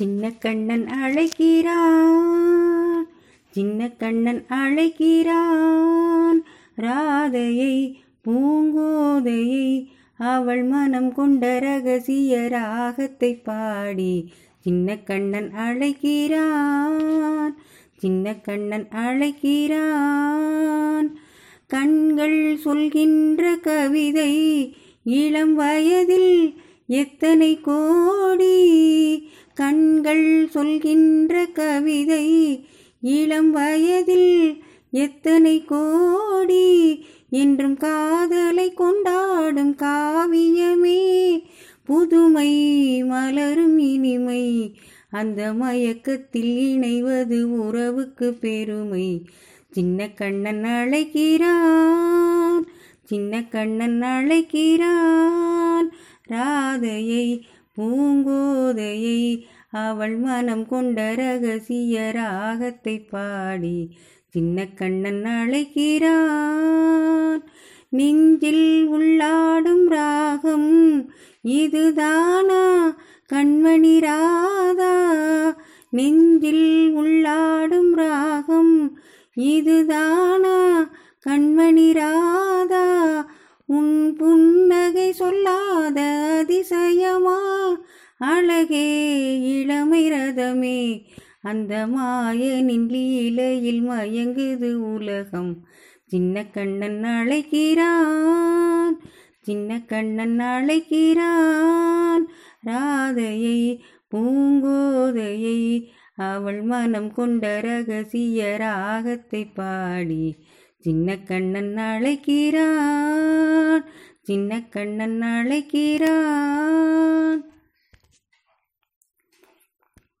சின்ன கண்ணன் அழைக்கிறான். சின்ன கண்ணன் அழைக்கிறான். ராதையை பூங்கோதையை அவள் மனம் கொண்ட ரகசிய ராகத்தை பாடி சின்ன கண்ணன் அழைக்கிறான். சின்ன கண்ணன் அழைக்கிறான். கண்கள் சொல்கின்ற கவிதை இளம் வயதில் எத்தனை கோடி கண்கள் சொல்கின்ற கவிதை இளம் வயதில் எத்தனை கோடி என்றும் காதலை கொண்டாடும் காவியமே. புதுமை மலரும் இனிமை அந்த மயக்கத்தில் இணைவது உறவுக்கு பெருமை. சின்ன கண்ணன் அழைக்கிறான் சின்ன கண்ணன் அழைக்கிறான் ராதையை பூங்கோதையை அவள் மனம் கொண்ட ரகசிய ராகத்தை பாடி சின்ன கண்ணன் அழைக்கிறான். நெஞ்சில் உள்ளாடும் ராகம் இதுதானா? கண்மணி ராதா நெஞ்சில் உள்ளாடும் ராகம் இதுதானா? கண்மணி ராதா உன் புன்னகை சொல்லாத அதிச அழகே இளமை ரதமே அந்த மாயனின் லீலையில் மயங்குது உலகம். சின்ன கண்ணன் அழைக்கிறான் சின்ன கண்ணன் அழைக்கிறான். ராதையை பூங்கோதையை அவள் மனம் கொண்ட ரகசிய ராகத்தை பாடி சின்ன கண்ணன் அழைக்கிறான் சின்ன கண்ணன் அழைக்கிறான்.